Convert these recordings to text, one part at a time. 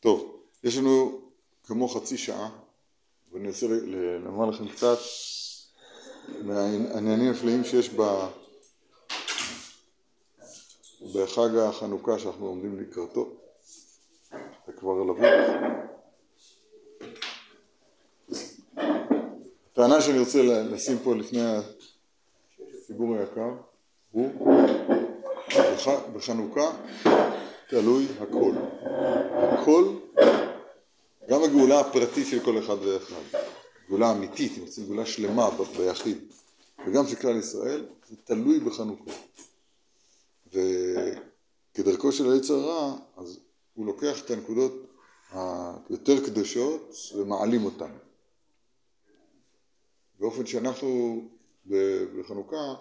טוב, יש לנו כמו חצי שעה, ואני רוצה לומר לכם קצת מהעניינים הנפלאים שיש ב... בחג החנוכה שאנחנו עומדים לקראתו. זה כבר לבוא. הטענה שאני רוצה לשים פה לפני הציבור היקר הוא בחנוכה תלוי הכל. הכל, גם הגאולה הפרטית של כל אחד ואחד, גאולה אמיתית, אם רוצים גאולה שלמה ביחיד, וגם של כלל ישראל, זה תלוי בחנוכה. וכדרכו של היצר הרע, אז הוא לוקח את הנקודות היותר קדושות ומעלים אותן. באופן שאנחנו בחנוכה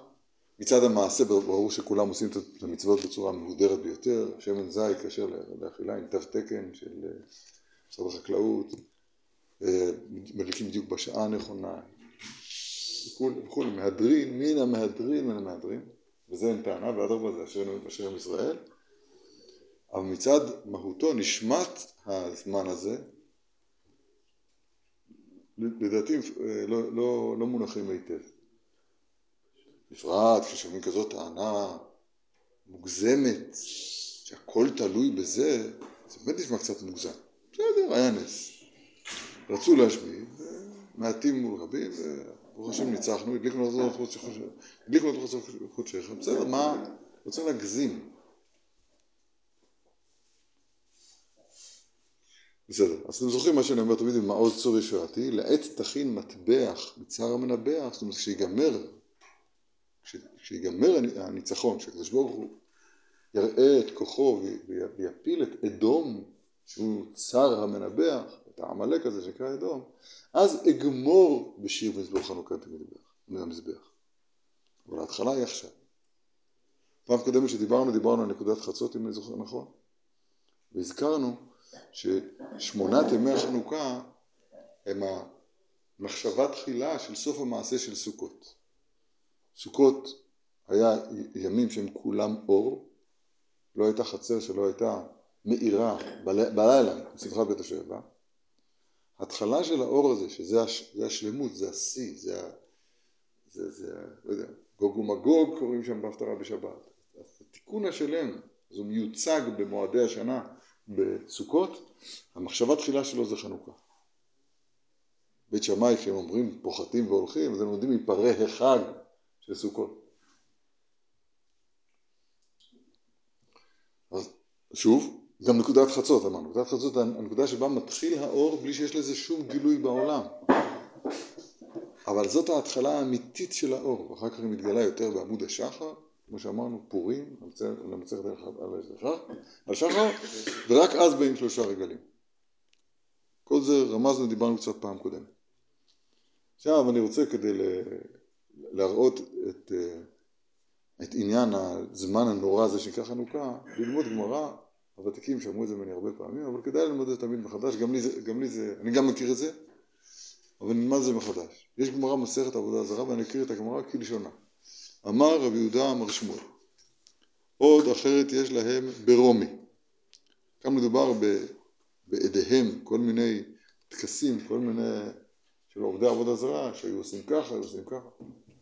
מצד המעשה ברור שכולם עושים את המצוות בצורה מהודרת ביותר, שמן זית כשר לאכילה עם תו תקן של משרד החקלאות, מדליקים בדיוק בשעה הנכונה וכולי, מהדרין, מן המהדרין מן המהדרין, וזה אין טענה, ואדרבה זה אשרינו ישראל, אבל מצד מהותו נשמת הזמן הזה לדעתי לא, לא, לא מונחים היטב. בפרט כששומעים כזאת טענה מוגזמת, שהכל תלוי בזה, זה באמת נשמע קצת מוגזם. בסדר, היה נס. רצו להשמיד, מעטים מול רבים, וברוך השם ניצחנו, הדליקנו את חודשיך, בסדר, מה, רוצים להגזים. בסדר, אז אתם זוכרים מה שאני אומר תמיד עם מעוז צור ישועתי, לעת תכין מטבח בצער המנבח, זאת אומרת כשיגמר כשיגמר הניצחון, כשהקדוש ברוך הוא יראה את כוחו ויפיל את אדום, שהוא צר המנבח, את העמלק הזה שנקרא אדום, אז אגמור בשיר מזבח חנוכת המזבח. אבל ההתחלה היא עכשיו. פעם קודמת שדיברנו, דיברנו על נקודת חצות, אם אני זוכר נכון, והזכרנו ששמונת ימי החנוכה הם המחשבה תחילה של סוף המעשה של סוכות. סוכות היה ימים שהם כולם אור, לא הייתה חצר שלא הייתה מאירה בלילה, בשמחת בית השואבה. התחלה של האור הזה, שזה השלמות, זה השיא, זה, זה, זה, לא יודע, גוג ומגוג קוראים שם בהפטרה בשבת. התיקון השלם, אז הוא מיוצג במועדי השנה בסוכות, המחשבה תחילה שלו זה חנוכה. בית שמאי כשהם אומרים פוחתים והולכים, אז הם לומדים מפרה החג של סוכות. אז שוב, גם נקודת חצות אמרנו, נקודת חצות הנקודה שבה מתחיל האור בלי שיש לזה שום גילוי בעולם. אבל זאת ההתחלה האמיתית של האור, ואחר כך היא מתגלה יותר בעמוד השחר, כמו שאמרנו, פורים, למצח דרך על שחר, ורק אז באים שלושה רגלים. כל זה רמזנו, דיברנו קצת פעם קודמת. עכשיו אני רוצה כדי להראות את, את עניין הזמן הנורא הזה שנקרא חנוכה, ללמוד גמרא, הוותיקים שמעו את זה ממני הרבה פעמים, אבל כדאי ללמוד את זה תמיד מחדש, גם לי, זה, גם לי זה, אני גם מכיר את זה, אבל נלמד את זה מחדש. יש גמרא מסכת עבודה זרה ואני אקריא את הגמרא כלשונה. אמר רבי יהודה אמר שמואל, עוד אחרת יש להם ברומי. כאן מדובר בעדיהם, כל מיני טקסים, כל מיני של עובדי עבודה זרה, שהיו עושים ככה, היו עושים ככה.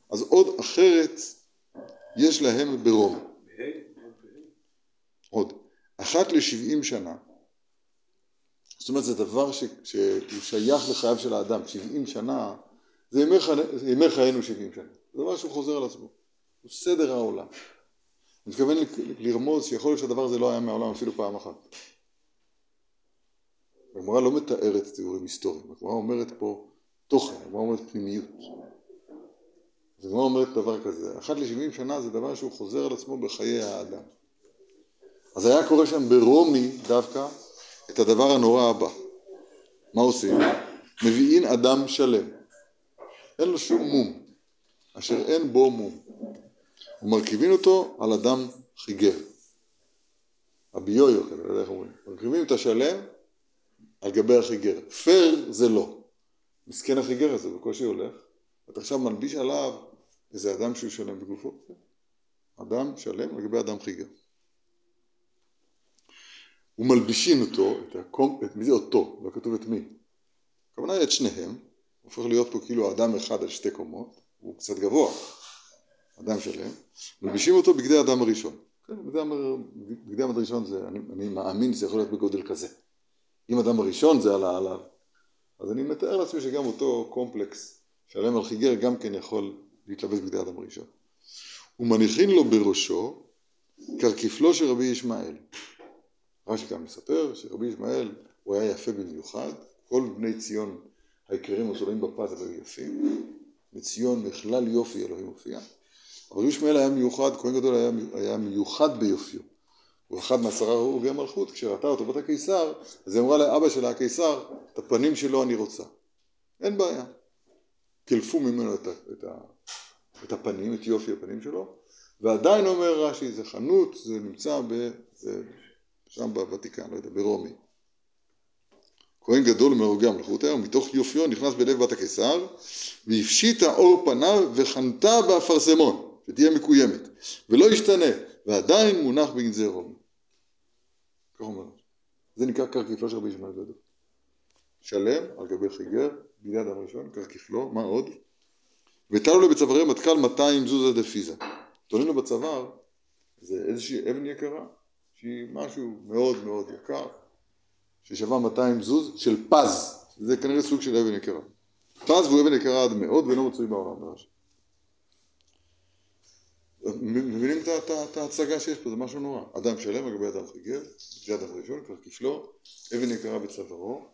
אז עוד אחרת יש להם ברומי. עוד. אחת לשבעים שנה, זאת אומרת זה דבר ש, שהוא שייך לחייו של האדם, שבעים שנה, זה ימי. ימי חיינו שבעים שנה, זה דבר שהוא חוזר על עצמו, הוא סדר העולם. אני מתכוון לרמוז שיכול להיות שהדבר הזה לא היה מהעולם אפילו פעם אחת. הגמרא לא מתארת תיאורים היסטוריים, הגמרא אומרת פה תוכן, הגמרא אומרת פנימיות. הגמרא אומרת דבר כזה, אחת לשבעים שנה זה דבר שהוא חוזר על עצמו בחיי האדם. אז היה קורה שם ברומי דווקא את הדבר הנורא הבא. מה עושים? מביאים אדם שלם. אין לו שום מום, אשר אין בו מום. ומרכיבים אותו על אדם חיגר. הביויו, אני לא יודע איך אומרים. מרכיבים את השלם על גבי החיגר. פר זה לא. מסכן החיגר הזה, בקושי הולך. אתה עכשיו מלביש עליו איזה אדם שהוא שלם בגופו. אדם שלם על גבי אדם חיגר. ומלבישים אותו, את הקום, את מי זה אותו, לא כתוב את מי. הכוונה היא את שניהם, הופך להיות פה כאילו אדם אחד על שתי קומות, הוא קצת גבוה, אדם שלם, מלבישים אותו בגדי אדם הראשון. כן, בגדי אדם הראשון זה, אני, אני מאמין שזה יכול להיות בגודל כזה. אם אדם הראשון זה עלה עליו, אז אני מתאר לעצמי שגם אותו קומפלקס שלם על חיגר גם כן יכול להתלבש בגדי אדם הראשון. ומניחין לו בראשו כרכפלו של רבי ישמעאל. רש"י כאן מספר שרבי ישמעאל הוא היה יפה במיוחד, כל בני ציון העיקרים הסולאים בפז היו יפים, בציון בכלל יופי אלוהים מופיע, אבל רבי ישמעאל היה מיוחד, כהן גדול היה, היה מיוחד ביופיו. הוא אחד מעשרה הרוגי המלכות, כשראתה אותו בת הקיסר, אז היא אמרה לאבא שלה הקיסר, את הפנים שלו אני רוצה. אין בעיה. קילפו ממנו את, את, את הפנים, את יופי הפנים שלו, ועדיין אומר רש"י, זה חנות, זה נמצא ב... זה שם בוותיקן, לא יודע, ברומי. כהן גדול מהרוגי המלכות היה, ומתוך יופיו נכנס בלב בת הקיסר, והפשיטה אור פניו וחנתה באפרסמון, שתהיה מקוימת, ולא ישתנה, ועדיין מונח בגנזי רומי. כך אומר. זה נקרא כרכפלו של רבי ישמעאל גדול. שלם על גבי חיגר, ביד הראשון, כרכפלו, מה עוד? ותלו לו בצווארי מטכ"ל 200 זוזה דפיזה. תולים לו בצוואר זה איזושהי אבן יקרה, שהיא משהו מאוד מאוד יקר, ששווה 200 זוז של פז, זה כנראה סוג של אבן יקרה. פז והוא אבן יקרה עד מאוד ואינו מצוי בעולם ברש"י. מבינים את ההצגה שיש פה, זה משהו נורא. אדם שלם לגבי אדם חיגר, זה אדם ראשון, כבר כפלו, אבן יקרה בצווארו,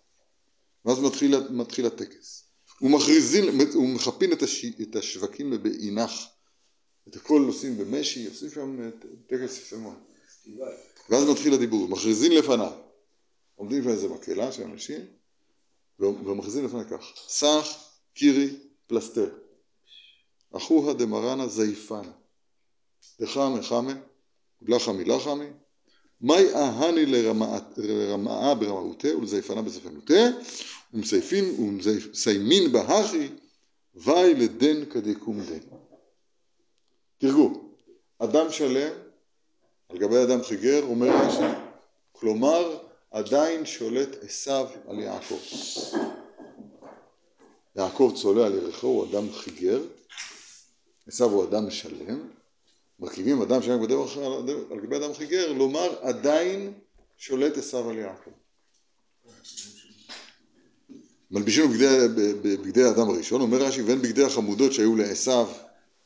ואז מתחיל, מתחיל הטקס. הוא מכריזין, הוא מכפין את, הש, את השווקים באינח, את הכל עושים במשי, עושים שם טקס יפה מאוד. ואז מתחיל הדיבור, מכריזין לפניו. עומדים לפני איזה מקהלה של אנשים, ומכריזין לפניו כך, סך קירי פלסטר, אחוה דמרנה זייפנה, לחמי חמי, לחמי לחמי, מאי אהני לרמאה ברמאותה ולזייפנה בזפנותה, ומסיימין בהכי, ואי לדן כדקום דן. תרגום, אדם שלם על גבי אדם חיגר, אומר רש"י, כלומר עדיין שולט עשיו על יעקב. יעקב צולע על ירכו, הוא אדם חיגר, עשיו הוא אדם שלם, מרכיבים אדם שלם על גבי אדם חיגר, לומר עדיין שולט עשיו על יעקב. מלבישים בגדי, האדם הראשון, אומר רש"י, ואין בגדי החמודות שהיו לעשיו,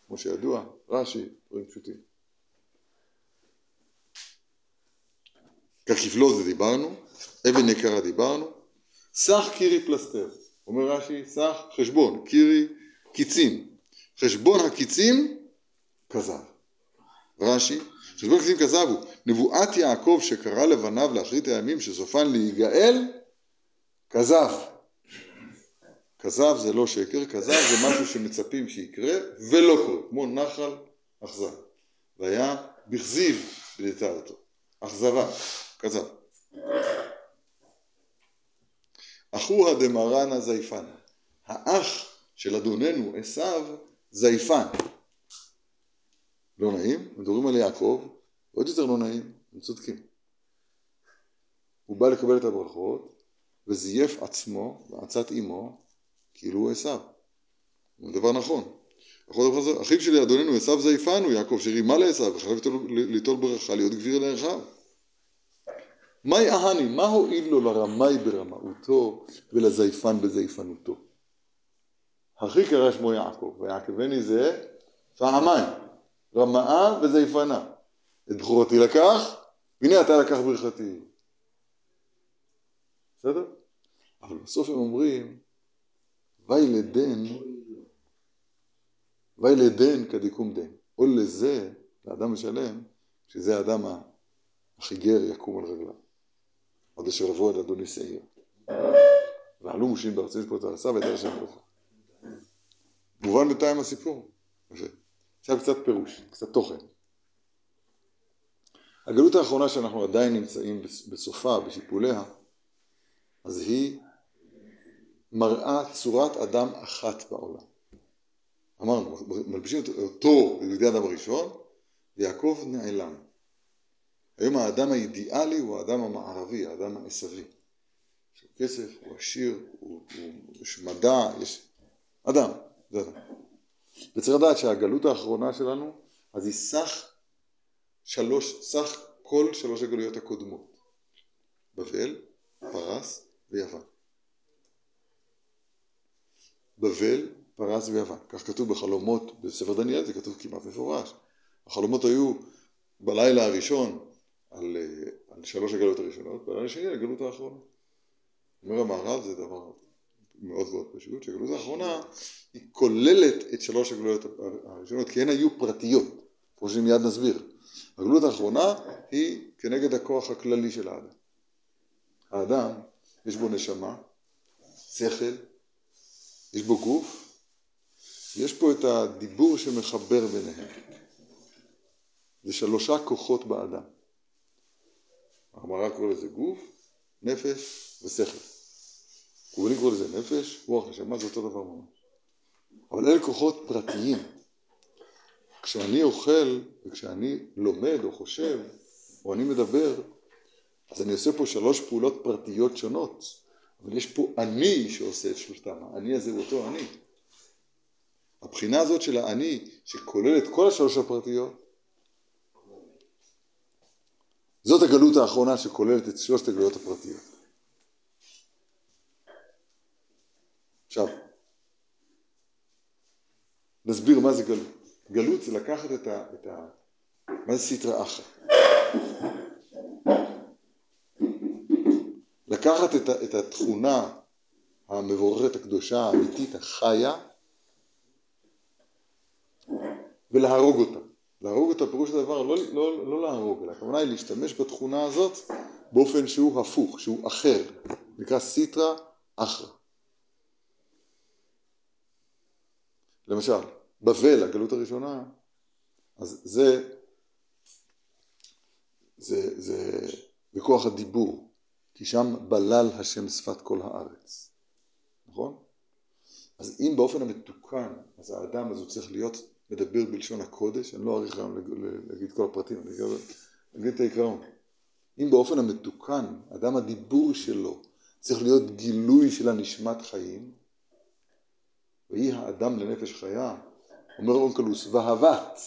כמו שידוע, רש"י, דברים פשוטים. ככפלו זה דיברנו, אבן יקרה דיברנו, סך קירי פלסטר, אומר רש"י, סך חשבון, קירי קיצין, חשבון הקיצים כזב. רש"י, חשבון הקיצים כזב הוא נבואת יעקב שקרא לבניו לאחרית הימים שסופן להיגאל, כזב. כזב זה לא שקר, כזב זה משהו שמצפים שיקרה ולא קורה, כמו נחל אכזב. והיה בכזיב בלתרתו, אכזבה. כזב. אחוה דמרנה זייפן. האח של אדוננו עשיו זייפן. לא נעים? מדברים על יעקב, עוד יותר לא נעים, הם צודקים. הוא בא לקבל את הברכות וזייף עצמו ועצת אמו כאילו הוא עשיו. זה דבר נכון. אחיו שלי אדוננו עשיו זייפן הוא יעקב שרימה לעשיו וחייב ליטול ברכה להיות גביר לאחיו. מהי אהני? מה הועיל לו לרמאי ברמאותו ולזייפן בזייפנותו? הכי קרא שמו יעקב, ויעקבני זה פעמיים, רמאה וזייפנה. את בכורתי לקח, והנה אתה לקח ברכתי. בסדר? אבל בסוף הם אומרים, וילדן, וילדן כדיקום דן. או לזה, לאדם משלם, שזה האדם החיגר יקום על רגליו. עד אשר יבוא אל אדוני שעיר. ועלו מושים בארצי שפוט על עשה וידע השם ברוך מובן בינתיים הסיפור. עכשיו קצת פירוש, קצת תוכן. הגלות האחרונה שאנחנו עדיין נמצאים בסופה, בשיפוליה, אז היא מראה צורת אדם אחת בעולם. אמרנו, מלבישים אותו בגדי אדם הראשון, ויעקב נעלם. היום האדם האידיאלי הוא האדם המערבי, האדם העשבי. יש לו כסף, הוא עשיר, הוא, הוא, יש מדע, יש... אדם, זה אדם. וצריך לדעת שהגלות האחרונה שלנו, אז היא סך שלוש, סך כל שלוש הגלויות הקודמות. בבל, פרס ויוון. בבל, פרס ויוון. כך כתוב בחלומות בספר דניאל, זה כתוב כמעט מפורש. החלומות היו בלילה הראשון על, אה, על שלוש הגלות הראשונות, בלילה השני על הגלות האחרונה. אומר המהר"ל, זה דבר מאוד מאוד פשוט, שהגלות האחרונה היא כוללת את שלוש הגלויות הראשונות, כי הן היו פרטיות, כמו שמיד נסביר. הגלות האחרונה היא כנגד הכוח הכללי של האדם. האדם, יש בו נשמה, שכל, יש בו גוף, יש פה את הדיבור שמחבר ביניהם. זה שלושה כוחות באדם. הגמרא קורא לזה גוף, נפש ושכל. קוראים קורא לזה נפש, רוח, נשמה, זה אותו דבר ממש. אבל אלה כוחות פרטיים. כשאני אוכל וכשאני לומד או חושב או אני מדבר, אז אני עושה פה שלוש פעולות פרטיות שונות, אבל יש פה אני שעושה את שלושתם, האני הזה הוא אותו אני. הבחינה הזאת של האני, שכולל את כל השלוש הפרטיות, זאת הגלות האחרונה שכוללת את שלושת הגלויות הפרטיות. עכשיו, נסביר מה זה גלות. גלות זה לקחת את ה... את ה מה זה סיטרא אחא? לקחת את, ה, את התכונה המבורכת הקדושה, האמיתית, החיה, ולהרוג אותה. להרוג אותה פירוש הדבר לא, לא, לא להרוג, אלא הכוונה היא להשתמש בתכונה הזאת באופן שהוא הפוך, שהוא אחר, נקרא סיטרא אחרא. למשל, בבל, הגלות הראשונה, אז זה, זה, זה בכוח הדיבור, כי שם בלל השם שפת כל הארץ, נכון? אז אם באופן המתוקן, אז האדם הזה צריך להיות מדבר בלשון הקודש, אני לא אאריך היום להגיד כל הפרטים, אני אגיד את העיקרון. אם באופן המתוקן, אדם הדיבור שלו צריך להיות גילוי של הנשמת חיים, ויהי האדם לנפש חיה, אומר אונקלוס, והבת.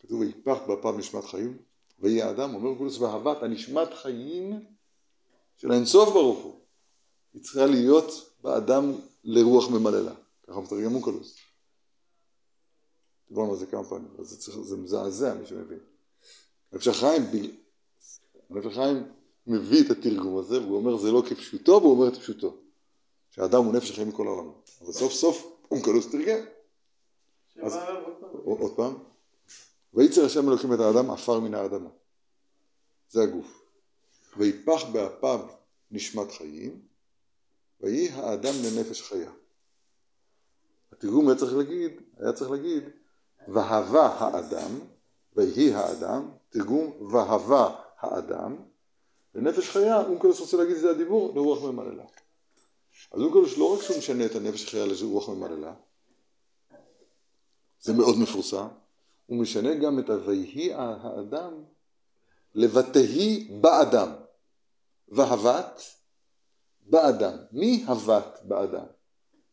כתוב ויפח באפיו נשמת חיים, ויהי האדם, אומר אונקלוס, והבת, הנשמת חיים של האינסוף ברוך הוא, היא צריכה להיות באדם לרוח ממללה. ככה מתרגם אונקלוס. דיברנו על זה כמה פעמים, אז זה, מזעזע מי שמבין. רב חיים, רב חיים מביא את התרגום הזה, והוא אומר זה לא כפשוטו, והוא אומר את פשוטו. שהאדם הוא נפש החיים מכל העולם. אבל סוף סוף אונקלוס תרגם. אז עוד פעם. וייצר השם אלוקים את האדם עפר מן האדמה. זה הגוף. ויפח באפיו נשמת חיים, ויהי האדם לנפש חיה. התרגום היה צריך להגיד, היה צריך להגיד, והווה האדם, ויהי האדם, תרגום והווה האדם, לנפש חיה, אונקלוס רוצה להגיד זה הדיבור, לרוח ממללה. אז אונקלוס לא רק שהוא משנה את הנפש החיה לרוח ממללה, זה מאוד מפורסם, הוא משנה גם את ה"ויהי האדם" ל"ותהי באדם", והבת באדם. מי הבת באדם?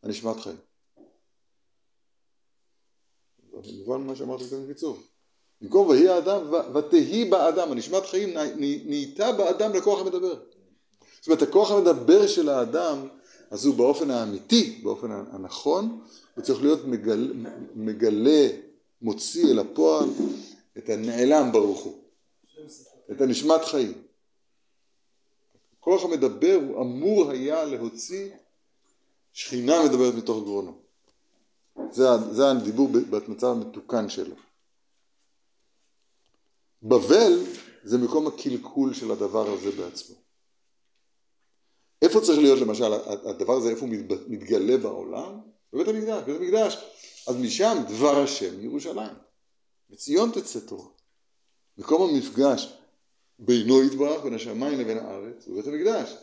הנשמת חיים. מובן מה שאמרתי כאן בקיצור. במקום ויהי האדם ותהי באדם, הנשמת חיים נהייתה באדם לכוח המדבר. זאת אומרת הכוח המדבר של האדם אז הוא באופן האמיתי, באופן הנכון, הוא צריך להיות מגלה, מגלה מוציא אל הפועל את הנעלם ברוך הוא, את הנשמת חיים. הכוח המדבר הוא אמור היה להוציא שכינה מדברת מתוך גרונו. זה, זה הדיבור במצב המתוקן שלו. בבל זה מקום הקלקול של הדבר הזה בעצמו. איפה צריך להיות למשל הדבר הזה, איפה הוא מתגלה בעולם? בבית המקדש, בבית המקדש. אז משם דבר השם ירושלים. מציון תצא תורה. מקום המפגש בינו יתברך, בין השמיים לבין הארץ, בבית המקדש.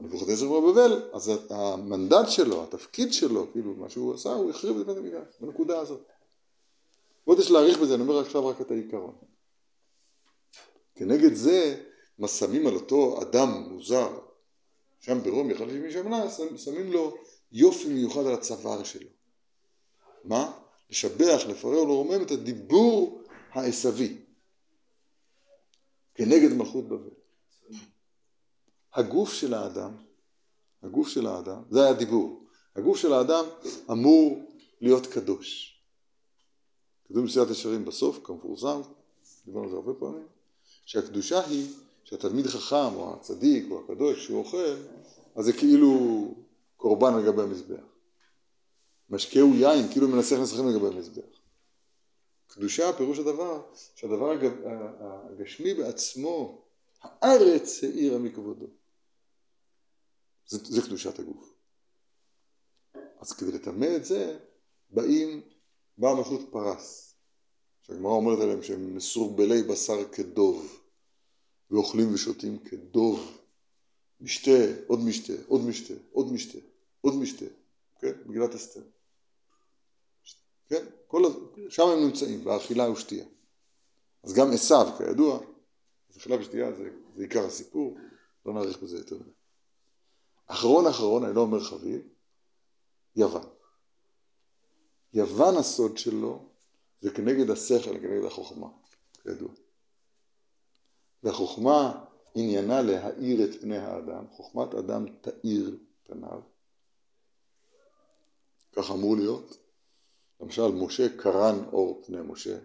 נבוכדנצר בבבל, אז המנדט שלו, התפקיד שלו, כאילו מה שהוא עשה, הוא החריב את בית המקדש, בנקודה הזאת. עוד יש להעריך בזה, אני אומר עכשיו רק את העיקרון. כנגד זה, מה שמים על אותו אדם מוזר, שם ברומי, אחד לפני שמונה, שמים לו יופי מיוחד על הצוואר שלו. מה? לשבח, לפרר ולרומם את הדיבור העשוי כנגד מלכות בבל. הגוף של האדם, הגוף של האדם, זה היה דיבור, הגוף של האדם אמור להיות קדוש. כתוב במסיעת ישרים בסוף, כמפורסם, דיברנו על זה הרבה פעמים, שהקדושה היא שהתלמיד חכם או הצדיק או הקדוש שהוא אוכל, אז זה כאילו קורבן על גבי המזבח. משקהו יין, כאילו מנסח נסחים לגבי המזבח. קדושה, פירוש הדבר, שהדבר הגשמי בעצמו, הארץ האירה מכבודו. זה, זה קדושת הגוף. אז כדי לטמא את זה, באים, באה מלכות פרס. שהגמרא אומרת עליהם שהם מסורבלי בשר כדוב, ואוכלים ושותים כדוב. משתה, עוד משתה, עוד משתה, עוד משתה, עוד משתה, כן? מגילת אסתר. כן? כל הז... שם הם נמצאים, באכילה ושתייה. אז גם עשיו, כידוע, אז אכילה ושתייה זה, זה עיקר הסיפור, לא נאריך בזה יותר מדי. אחרון אחרון, אני לא אומר חביב, יוון. יוון הסוד שלו זה כנגד השכל, כנגד החוכמה, כידוע. והחוכמה עניינה להאיר את פני האדם, חוכמת אדם תאיר פניו. כך אמור להיות. למשל, משה קרן אור פני משה.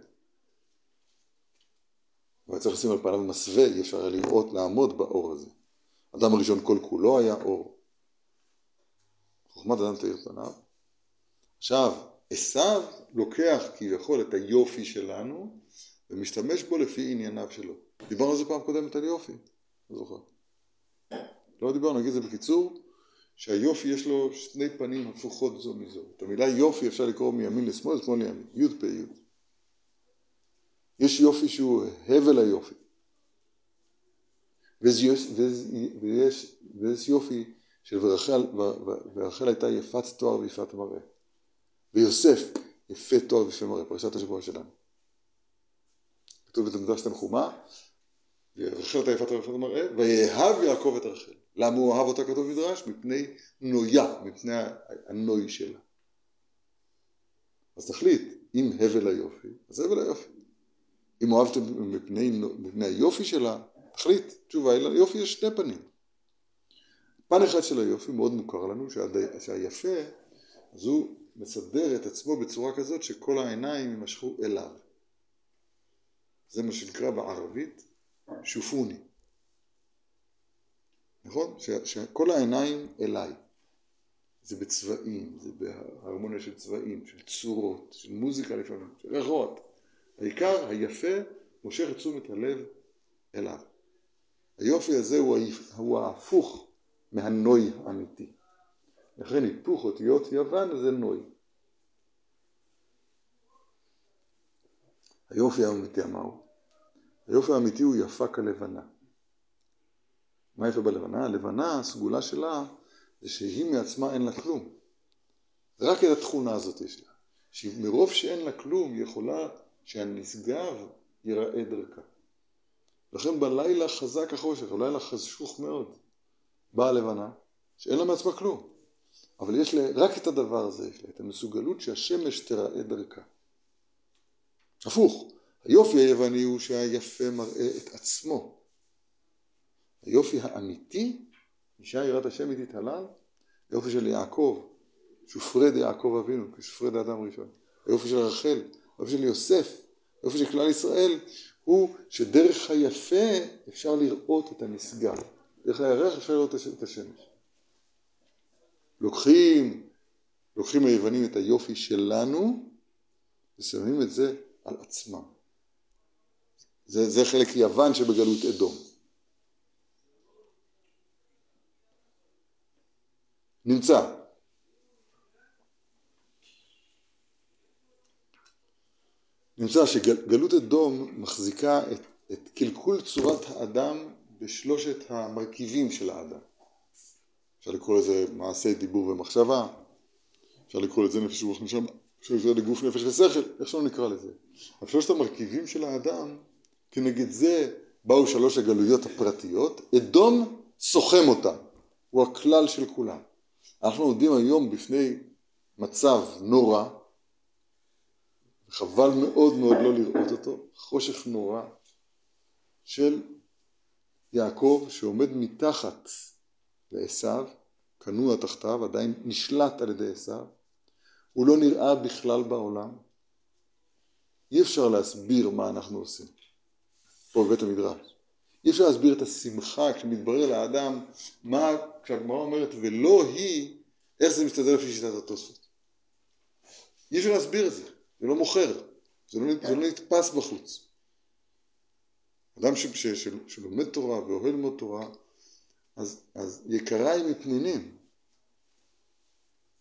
והיה צריך לשים על פניו מסווה, אי אפשר היה לראות, לעמוד באור הזה. אדם הראשון כל כולו היה אור. חוכמת אדם תאיר פניו. עכשיו, עשיו לוקח כביכול את היופי שלנו ומשתמש בו לפי ענייניו שלו. דיברנו על זה פעם קודמת על יופי, לא זוכר. לא דיברנו, נגיד את זה בקיצור, שהיופי יש לו שני פנים הפוכות זו מזו. את המילה יופי אפשר לקרוא מימין לשמאל, לשמאל לימין, י' פ' י'. יש יופי שהוא הבל היופי. ויש, ויש, ויש יופי של ורחל, ורחל הייתה יפת תואר ויפת מראה. ויוסף יפה תואר ויפה מראה, פרשת השבוע שלנו. כתוב במדרש תנחומה, ורחל הייתה יפת תואר ויפת מראה, ויאהב יעקב את רחל. למה הוא אהב אותה כתוב מדרש? מפני נויה, מפני הנוי שלה. אז תחליט, אם הבל היופי, אז הבל היופי. אם אוהבתם מפני, מפני היופי שלה, תחליט, תשובה היא ליופי יש שני פנים. פן אחד של היופי מאוד מוכר לנו, שהיפה, אז הוא מסדר את עצמו בצורה כזאת שכל העיניים יימשכו אליו. זה מה שנקרא בערבית שופוני. נכון? שכל העיניים אליי. זה בצבעים, זה בהרמוניה של צבעים, של צורות, של מוזיקה לפעמים, של ריחות. העיקר, היפה, מושך את תשומת הלב אליו. היופי הזה הוא, הוא ההפוך מהנוי האמיתי. לכן היפוך אותיות יוון זה נוי. היופי האמיתי מהו? היופי האמיתי הוא יפה כלבנה. מה יפה בלבנה? הלבנה, הסגולה שלה, זה שהיא מעצמה אין לה כלום. רק את התכונה הזאת יש לה. שמרוב שאין לה כלום, היא יכולה שהנשגב ייראה דרכה. לכן בלילה חזק החושך, הלילה חשוך מאוד. באה הלבנה, שאין לה מעצמה כלום. אבל יש לה, רק את הדבר הזה יש לה, את המסוגלות שהשמש תראה דרכה. הפוך, היופי היווני הוא שהיפה מראה את עצמו. היופי האמיתי, אישה יראת השם היא תתהלל, היופי של יעקב, שופרד יעקב אבינו, כשופרד האדם הראשון. היופי של רחל, היופי של יוסף, היופי של כלל ישראל, הוא שדרך היפה אפשר לראות את הנשגב. דרך הירח אפשר לראות את השמש. לוקחים, לוקחים היוונים את היופי שלנו ושמים את זה על עצמם. זה, זה חלק יוון שבגלות אדום. נמצא. נמצא שגלות אדום מחזיקה את, את קלקול צורת האדם בשלושת המרכיבים של האדם. אפשר לקרוא לזה מעשה דיבור ומחשבה, אפשר לקרוא לזה נפש רוח נשמה, אפשר לקרוא לגוף נפש ושכל, איך שלא נקרא לזה. אבל שלושת המרכיבים של האדם, כנגד זה באו שלוש הגלויות הפרטיות, אדום סוכם אותם, הוא הכלל של כולם. אנחנו עומדים היום בפני מצב נורא, חבל מאוד מאוד לא לראות אותו, חושך נורא של יעקב שעומד מתחת לעשו, כנוע תחתיו, עדיין נשלט על ידי עשו, הוא לא נראה בכלל בעולם. אי אפשר להסביר מה אנחנו עושים פה בבית המדרש. אי אפשר להסביר את השמחה כשמתברר לאדם מה, כשהגמרא אומרת ולא היא, איך זה מסתדר לפי שיטת התוספות. אי אפשר להסביר את זה, זה לא מוכר, זה לא, זה לא נתפס בחוץ. אדם ש, ש, ש, שלומד תורה ואוהב ללמוד תורה, אז, אז יקריי מפנינים.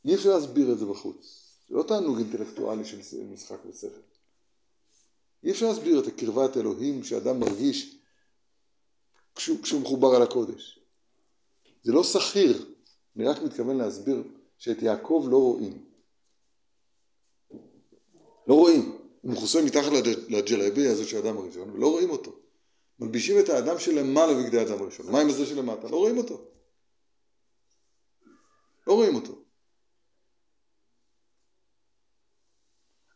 אי אפשר להסביר את זה בחוץ. זה לא תענוג אינטלקטואלי של משחק ושכל. אי אפשר להסביר את הקרבת אלוהים שאדם מרגיש כשהוא, כשהוא מחובר על הקודש. זה לא שכיר, אני רק מתכוון להסביר שאת יעקב לא רואים. לא רואים. הוא מכוסה מתחת לג'לבי הזה של האדם הראשון, ולא רואים אותו. מלבישים את האדם שלמעלה בגדי האדם הראשון. מה עם הזה שלמטה? לא רואים אותו. לא רואים אותו.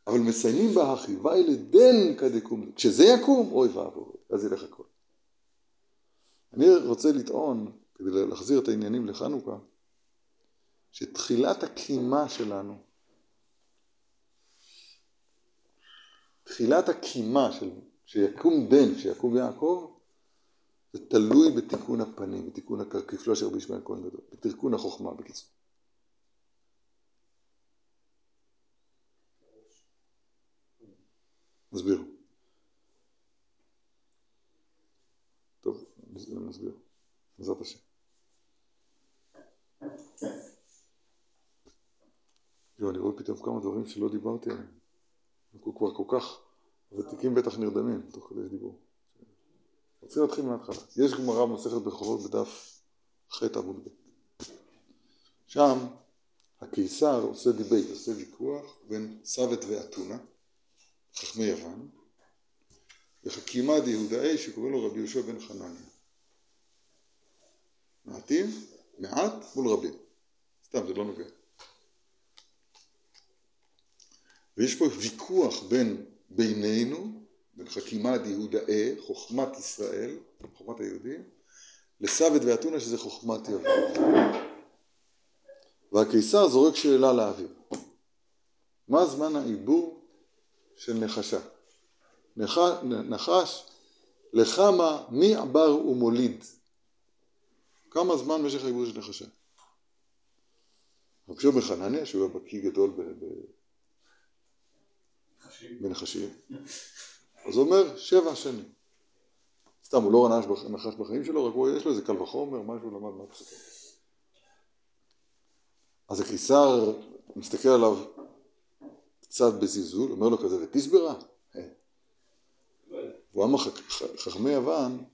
אבל מסיימים בה החיבה אלה דן כדקום. כשזה יקום, אוי ואבוי, אז ילך הכל. אני רוצה לטעון, כדי להחזיר את העניינים לחנוכה, שתחילת הקימה שלנו, תחילת הקימה של שיקום בן, שיקום יעקב, זה תלוי בתיקון הפנים, בתיקון הכפלו של רבי ישמעאל כהן גדול, בתיקון החוכמה בקיצור. נסביר. טוב, נסביר. בעזרת השם. יו, אני רואה פתאום כמה דברים שלא דיברתי עליהם. אנחנו כבר כל כך ותיקים בטח נרדמים תוך כדי דיבור. רוצה להתחיל מההתחלה. יש גמרא במסכת בכורות בדף ח' עמוד ב'. שם הקיסר עושה debate, עושה ויכוח בין סבי דאתונא, חכמי יוון, וחכימא דיהודאי שקוראים לו רבי יהושע בן חנניה. מעטים, מעט מול רבים. סתם, זה לא נוגע. ויש פה ויכוח בין בינינו, בין חכימת יהודאי, חוכמת ישראל, חוכמת היהודים, לסבת ואתונה שזה חוכמת יוון. והקיסר זורק שאלה לאוויר. מה זמן העיבור של נחשה? נח... נחש, לכמה מי עבר ומוליד? כמה זמן משך העיבור של נחשה? רבי שמעון חנניה, שהוא היה בקיא גדול ב... בנחשים, אז הוא אומר שבע שנים. סתם, הוא לא נחש בחיים שלו, רק הוא, יש לו איזה קל וחומר, משהו למד מהפסוקים. אז הקיסר מסתכל עליו קצת בזלזול, אומר לו כזה, ותסברה? והוא אמר, חכמי יוון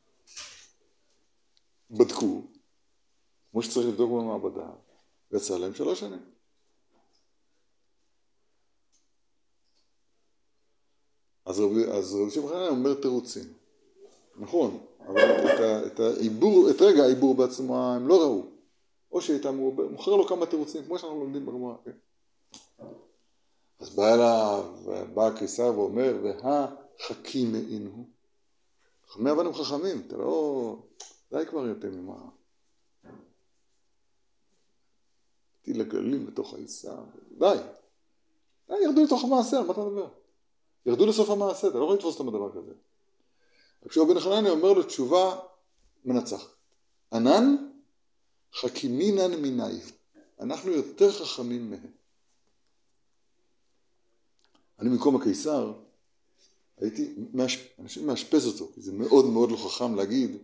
בדקו, כמו שצריך לבדוק במעבדה, ויצא להם שלוש שנים. אז רבי, חנניה אומר תירוצים. נכון, אבל את, ה, את העיבור, את רגע העיבור בעצמו הם לא ראו. או שהייתה מוכר לו כמה תירוצים, כמו שאנחנו לומדים בגמרא, כן? אז בא אליו, בא הקיסר ואומר, והחכים מעינו. חכמי אבנים חכמים, אתה לא... די כבר יותר ממה... טיל הגלים בתוך העיסה, די. די, ירדו לתוך המעשה, על מה אתה מדבר? ירדו לסוף המעשה, אתה לא יכול לתפוס אותם בדבר כזה. רבי בן חנניה אומר לו תשובה מנצחת. ענן חכימינן מיני. אנחנו יותר חכמים מהם. אני במקום הקיסר הייתי, אנשים מאשפז אותו, כי זה מאוד מאוד לא חכם להגיד,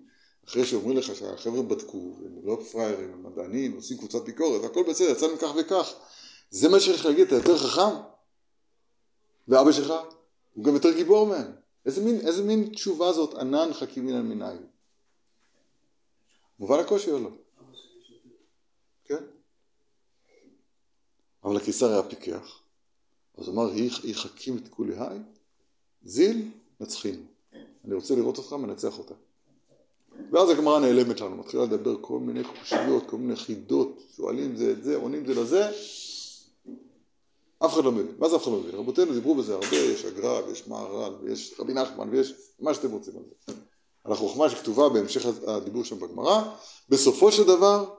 אחרי שאומרים לך שהחבר'ה בדקו, הם לא פראיירים, הם מדענים, עושים קבוצת ביקורת, והכל בסדר, יצא להם כך וכך, זה מה לך להגיד, אתה יותר חכם? ואבא שלך? הוא גם יותר גיבור מהם. איזה מין, איזה מין תשובה זאת, ענן חכימין על מיני? מובן הקושי או לא? כן. אבל הקיסר היה פיקח. אז אמר, היא חכים את כולי היי, זיל, נצחינו. אני רוצה לראות אותך, מנצח אותה. ואז הגמרא נעלמת לנו, מתחילה לדבר כל מיני קושיות, כל מיני חידות, שואלים זה את זה, עונים זה לזה, אף אחד לא מבין. מה זה אף אחד לא מבין? רבותינו דיברו בזה הרבה, יש אגרה ויש מהר"ל ויש רבי נחמן ויש מה שאתם רוצים על זה. על החוכמה שכתובה בהמשך הדיבור שם בגמרא, בסופו של דבר,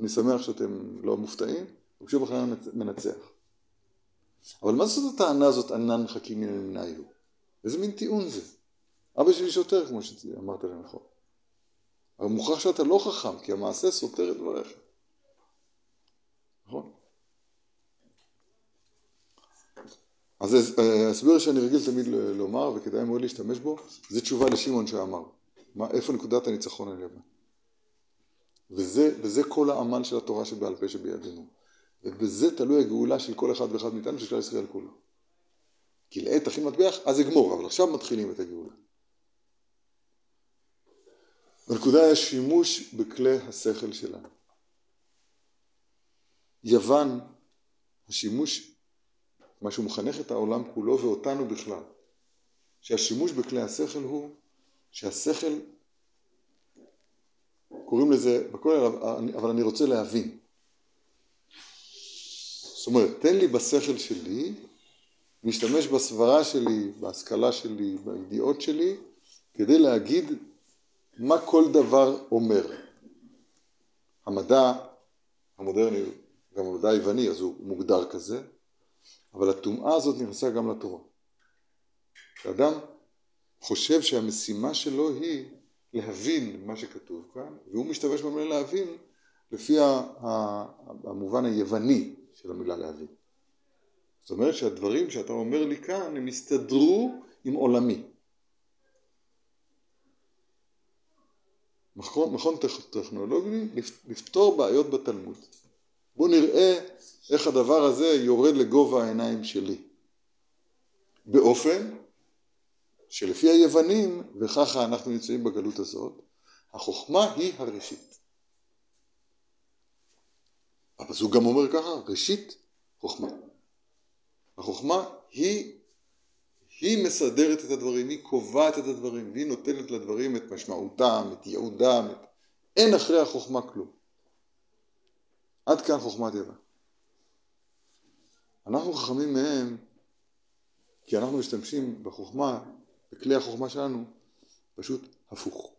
אני שמח שאתם לא מופתעים, רבי בכלל מנצח. אבל מה זאת הטענה הזאת, ענן חכים מן המנהיו? איזה מין טיעון זה? אבא שלי שוטר, כמו שאמרת לי נכון. אבל מוכרח שאתה לא חכם, כי המעשה סותר את דבריך. נכון? אז אה, שאני רגיל תמיד לומר, וכדאי מאוד להשתמש בו, זה תשובה לשמעון שאמר. מה, איפה נקודת הניצחון על יוון? וזה, וזה כל העמל של התורה שבעל פה שבידינו. ובזה תלוי הגאולה של כל אחד ואחד מאיתנו, של כלל ישראל כולו. כי לעת תכין מטבח, אז אגמור, אבל עכשיו מתחילים את הגאולה. הנקודה היא השימוש בכלי השכל שלנו. יוון, השימוש, מה שהוא מחנך את העולם כולו ואותנו בכלל, שהשימוש בכלי השכל הוא שהשכל, קוראים לזה בכולל, אבל אני רוצה להבין. זאת אומרת, תן לי בשכל שלי, להשתמש בסברה שלי, בהשכלה שלי, בידיעות שלי, כדי להגיד מה כל דבר אומר. המדע המודרני, גם המדע היווני, אז הוא מוגדר כזה, אבל הטומאה הזאת נכנסה גם לתורה. האדם חושב שהמשימה שלו היא להבין מה שכתוב כאן, והוא משתמש במילה להבין לפי המובן היווני של המילה להבין. זאת אומרת שהדברים שאתה אומר לי כאן הם הסתדרו עם עולמי. מכון, מכון טכנולוגי לפתור בעיות בתלמוד. בואו נראה איך הדבר הזה יורד לגובה העיניים שלי. באופן שלפי היוונים, וככה אנחנו נמצאים בגלות הזאת, החוכמה היא הראשית. הפסוק גם אומר ככה, ראשית חוכמה. החוכמה היא, היא מסדרת את הדברים, היא קובעת את הדברים, והיא נותנת לדברים את משמעותם, את ייעודם, את... אין אחרי החוכמה כלום. עד כאן חוכמת יוון. אנחנו חכמים מהם כי אנחנו משתמשים בחוכמה, בכלי החוכמה שלנו, פשוט הפוך.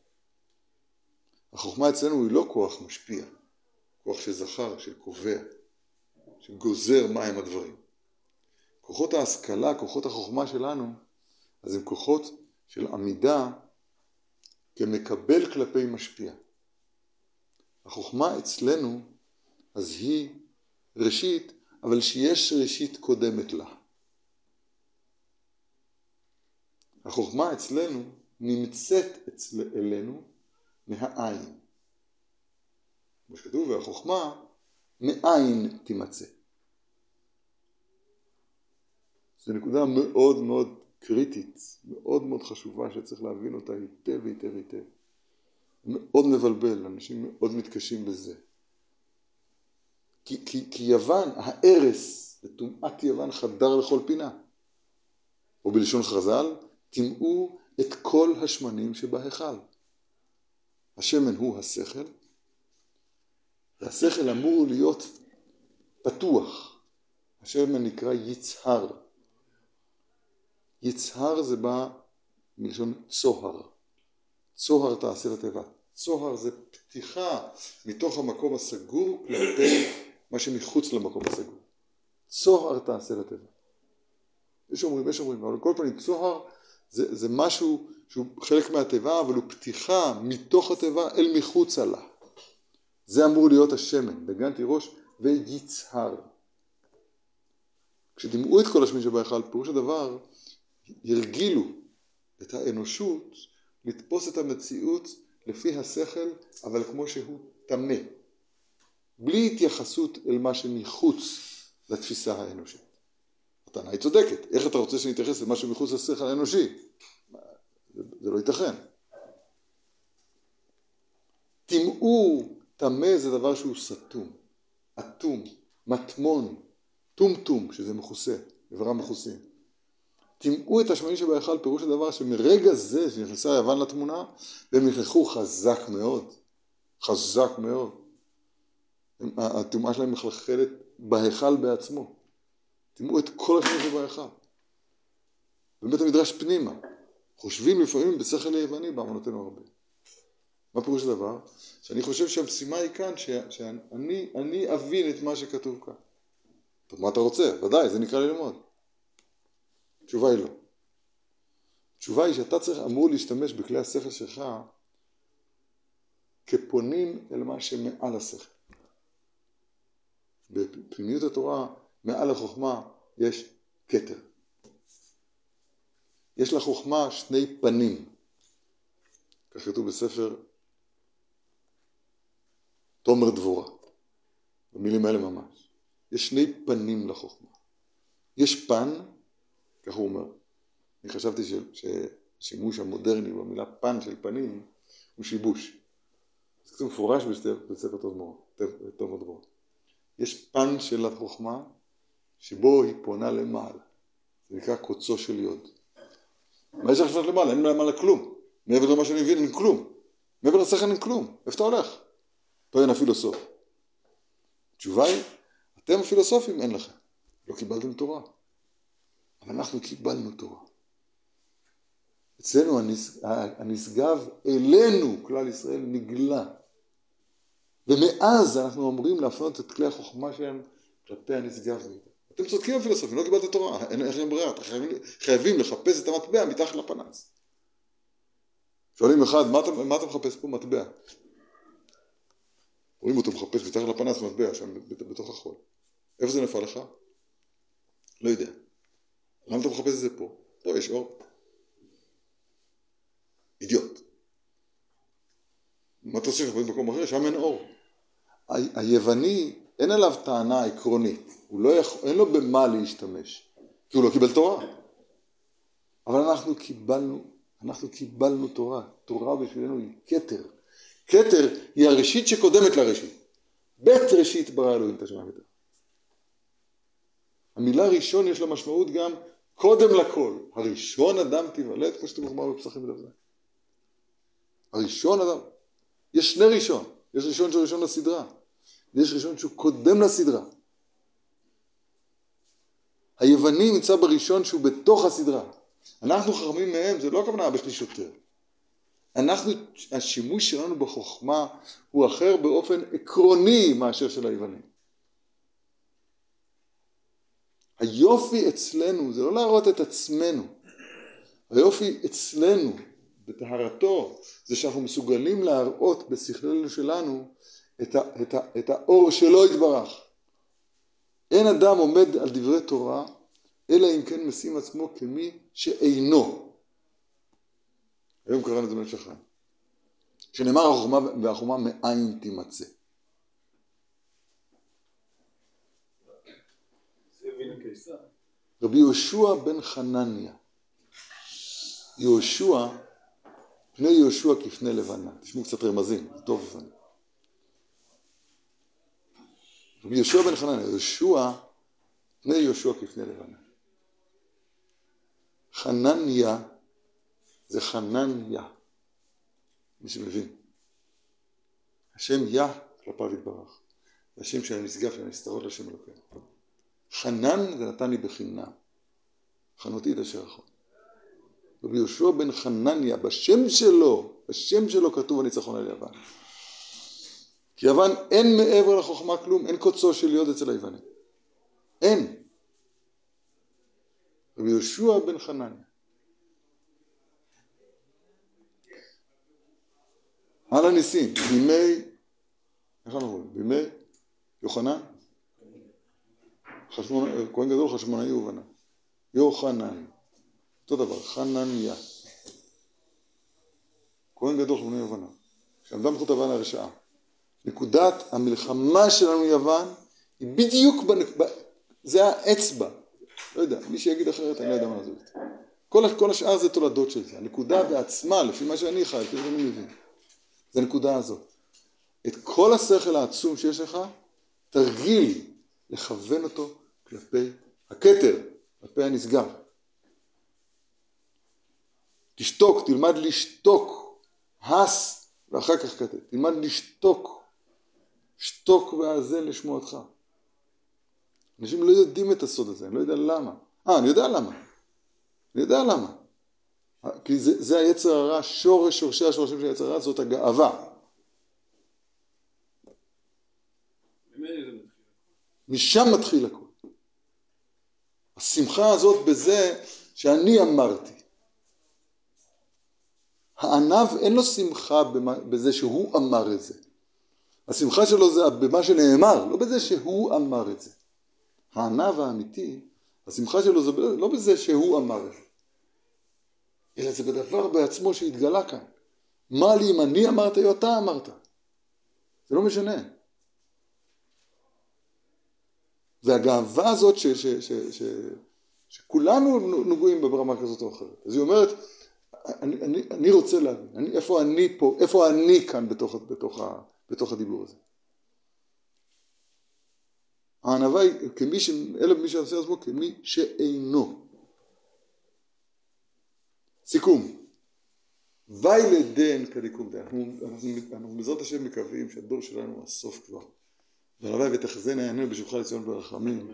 החוכמה אצלנו היא לא כוח משפיע, כוח שזכר, שקובע, שגוזר מהם הדברים. כוחות ההשכלה, כוחות החוכמה שלנו, אז הם כוחות של עמידה כמקבל כלפי משפיע. החוכמה אצלנו, אז היא ראשית, אבל שיש ראשית קודמת לה. החוכמה אצלנו נמצאת אצל, אלינו מהעין. כמו שכתוב, והחוכמה מאין תימצא. זו נקודה מאוד מאוד קריטית, מאוד מאוד חשובה שצריך להבין אותה היטב היטב היטב. מאוד מבלבל, אנשים מאוד מתקשים בזה. כי, כי, כי יוון, הארס וטומאת יוון חדר לכל פינה. או בלשון חז"ל, טימאו את כל השמנים שבהיכל. השמן הוא השכל, והשכל אמור להיות פתוח. השמן נקרא יצהר. יצהר זה בא מלשון צוהר. צוהר תעשה לתיבה. צוהר זה פתיחה מתוך המקום הסגור כלפי מה שמחוץ למקום הסגור. צוהר תעשה לתיבה. יש אומרים, יש אומרים, אבל כל פנים צוהר זה, זה משהו שהוא חלק מהתיבה, אבל הוא פתיחה מתוך התיבה אל מחוצה לה. זה אמור להיות השמן, בגן תירוש ויצהר. כשדימאו את כל השמן שבהיכל, פירוש הדבר, הרגילו את האנושות לתפוס את המציאות לפי השכל, אבל כמו שהוא טמא. בלי התייחסות אל מה שמחוץ לתפיסה האנושית. הטענה היא צודקת, איך אתה רוצה שנתייחס למה שמחוץ לשכל האנושי? זה, זה לא ייתכן. טמאו, טמא זה דבר שהוא סתום, אטום, מטמון, טומטום, שזה מכוסה, איבריו מכוסים. טימאו את השמנים שבהיכל, פירוש הדבר שמרגע זה שנכנסה יוון לתמונה, והם נכנסו חזק מאוד, חזק מאוד. הטומאה שלהם מחלחלת בהיכל בעצמו. טימאו את כל השמנים שבהיכל. בבית המדרש פנימה. חושבים לפעמים בשכל היווני באמנותינו הרבה. מה פירוש הדבר? שאני חושב שהמשימה היא כאן ש, שאני אבין את מה שכתוב כאן. טוב, מה אתה רוצה? ודאי, זה נקרא ללמוד. התשובה היא לא. התשובה היא שאתה צריך, אמור להשתמש בכלי השכל שלך כפונים אל מה שמעל השכל. בפנימיות התורה, מעל החוכמה, יש כתר. יש לחוכמה שני פנים. כך כתוב בספר תומר דבורה, במילים האלה ממש. יש שני פנים לחוכמה. יש פן, כך הוא אומר. אני חשבתי שהשימוש המודרני במילה פן של פנים הוא שיבוש. זה מפורש בספר תומר דבורה. יש פן של החוכמה שבו היא פונה למעלה. זה נקרא קוצו של יוד. מה יש לך לפנות למעלה? אין למעלה כלום. מעבר למה שאני מבין אין כלום. מעבר לשכל אין כלום. איפה אתה הולך? טוען הפילוסוף. התשובה היא, אתם הפילוסופים אין לכם. לא קיבלתם תורה. אבל אנחנו קיבלנו תורה. אצלנו הנשגב אלינו, כלל ישראל, נגלה. ומאז אנחנו אמורים להפנות את כלי החוכמה שלנו כלפי הנשגב. אתם צודקים הפילוסופים, לא קיבלתם תורה, אין לכם ברירה, אתם חייבים, חייבים לחפש את המטבע מתחת לפנס. שואלים אחד, מה אתה, מה אתה מחפש פה? מטבע. רואים אותו מחפש מתחת לפנס מטבע שם בתוך החול. איפה זה נפל לך? לא יודע. למה אתה מחפש את זה פה? פה יש אור. אידיוט. מה אתה עושה לחפש במקום אחר? שם אין אור. היווני, אין עליו טענה עקרונית. הוא לא יכול, אין לו במה להשתמש. כי הוא לא קיבל תורה. אבל אנחנו קיבלנו, אנחנו קיבלנו תורה. תורה בשבילנו היא כתר. כתר היא הראשית שקודמת לראשית. בית ראשית ברא אלוהים את השמיים ואת המילה ראשון יש לה משמעות גם קודם לכל. הראשון אדם תיוולד, כמו שאתם אומרים בפסחים זה. הראשון אדם. יש שני ראשון. יש ראשון שהוא ראשון לסדרה. ויש ראשון שהוא קודם לסדרה. היווני נמצא בראשון שהוא בתוך הסדרה. אנחנו חכמים מהם, זה לא הכוונה אבא שלי שוטר. אנחנו, השימוש שלנו בחוכמה הוא אחר באופן עקרוני מאשר של היוונים. היופי אצלנו זה לא להראות את עצמנו, היופי אצלנו, בטהרתו, זה שאנחנו מסוגלים להראות בשכלנו שלנו את, ה, את, ה, את האור שלא יתברך. אין אדם עומד על דברי תורה, אלא אם כן משים עצמו כמי שאינו. היום קראנו את זה חיים. שנאמר החוכמה והחוכמה מאין תימצא. רבי יהושע בן חנניה, יהושע, פני יהושע כפני לבנה, תשמעו קצת רמזים, טוב. רבי יהושע בן חנניה, יהושע, פני יהושע כפני לבנה. חנניה זה חנניה, מי שמבין. השם יה כלפיו יתברך. זה השם של הנשגב, של הנסתרות לשם אלוקינו. חנן זה נתן לי בחינם. חנותי את אשר יכול. רבי יהושע בן חנניה, בשם שלו, בשם שלו כתוב הניצחון על יוון. כי יוון אין מעבר לחוכמה כלום, אין קוצו של יוד אצל היוונים. אין. רבי יהושע בן חנניה. על הניסים, בימי, איך אנחנו אומרים? בימי יוחנן? כהן גדול חשמונאי ובנה. יוחנן. אותו דבר, חנניה. כהן גדול חשמונאי ובנה. שעמדה מלכות יוון הרשעה. נקודת המלחמה שלנו יוון היא בדיוק, בנק... זה האצבע. לא יודע, מי שיגיד אחרת אני לא יודע מה לעשות. כל, כל השאר זה תולדות של זה. הנקודה בעצמה, לפי מה שאני חי, לפי מה שאני מבין. זה הנקודה הזאת. את כל השכל העצום שיש לך, תרגיל לכוון אותו כלפי הכתר, הפה הנסגר. תשתוק, תלמד לשתוק, הס ואחר כך כתב, תלמד לשתוק, שתוק והאזן לשמועתך. אנשים לא יודעים את הסוד הזה, אני לא יודע למה. אה, אני יודע למה. אני יודע למה. כי זה, זה היצר הרע, שורש שורשי השורשים של היצר הרע זאת הגאווה. משם מתחיל הכל. השמחה הזאת בזה שאני אמרתי. הענב אין לו שמחה בזה שהוא אמר את זה. השמחה שלו זה במה שנאמר, לא בזה שהוא אמר את זה. הענב האמיתי, השמחה שלו זה לא בזה שהוא אמר את זה, אלא זה בדבר בעצמו שהתגלה כאן. מה לי אם אני אמרתי או אתה אמרת? זה לא משנה. והגאווה הזאת ש, ש, ש, ש, שכולנו נגועים בה ברמה כזאת או אחרת. אז היא אומרת, אני, אני, אני רוצה להבין, אני, איפה אני פה, איפה אני כאן בתוך, בתוך, בתוך הדיבור הזה. הענווה היא כמי ש... אלא מי שעושה עצמו כמי שאינו. סיכום. וילדן כדיקום דן. אנחנו, בעזרת השם מקווים שהדור שלנו הוא הסוף כבר. והלוואי ותחזינה עינינו בשבחה לציון ברחמים.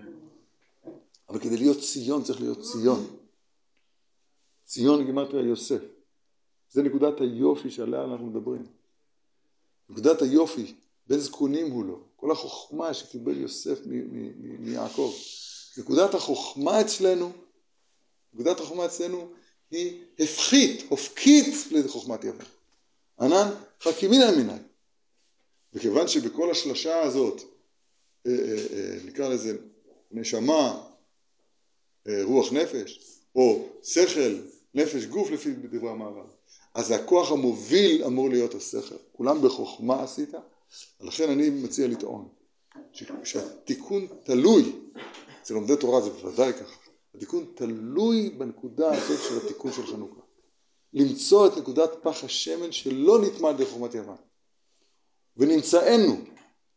אבל כדי להיות ציון צריך להיות ציון. ציון גימטריה יוסף. זה נקודת היופי שעליה אנחנו מדברים. נקודת היופי, בין זקונים הוא לא. כל החוכמה שקיבל יוסף מיעקב. נקודת החוכמה אצלנו, נקודת החוכמה אצלנו היא הפחית, הופקית לחוכמת יוון. ענן חכימינא מיני. וכיוון שבכל השלשה הזאת, אה, אה, אה, נקרא לזה נשמה, רוח נפש, או שכל, נפש, גוף לפי דברי המערב, אז הכוח המוביל אמור להיות השכל. כולם בחוכמה עשית, לכן אני מציע לטעון שהתיקון תלוי, אצל לומדי תורה זה בוודאי ככה, התיקון תלוי בנקודה הזאת של התיקון של חנוכה. למצוא את נקודת פח השמן שלא נטמע דרך חוכמת יוון. ונמצאנו,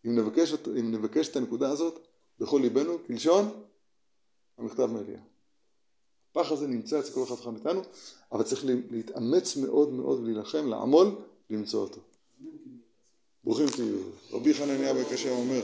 אם נבקש, אם נבקש את הנקודה הזאת בכל ליבנו, כלשון המכתב מאליה. הפח הזה נמצא אצל כל אחד ואחד מאיתנו, אבל צריך להתאמץ מאוד מאוד ולהילחם, לעמול, למצוא אותו. ברוכים תהיו. רבי חנניה בן קשה אומר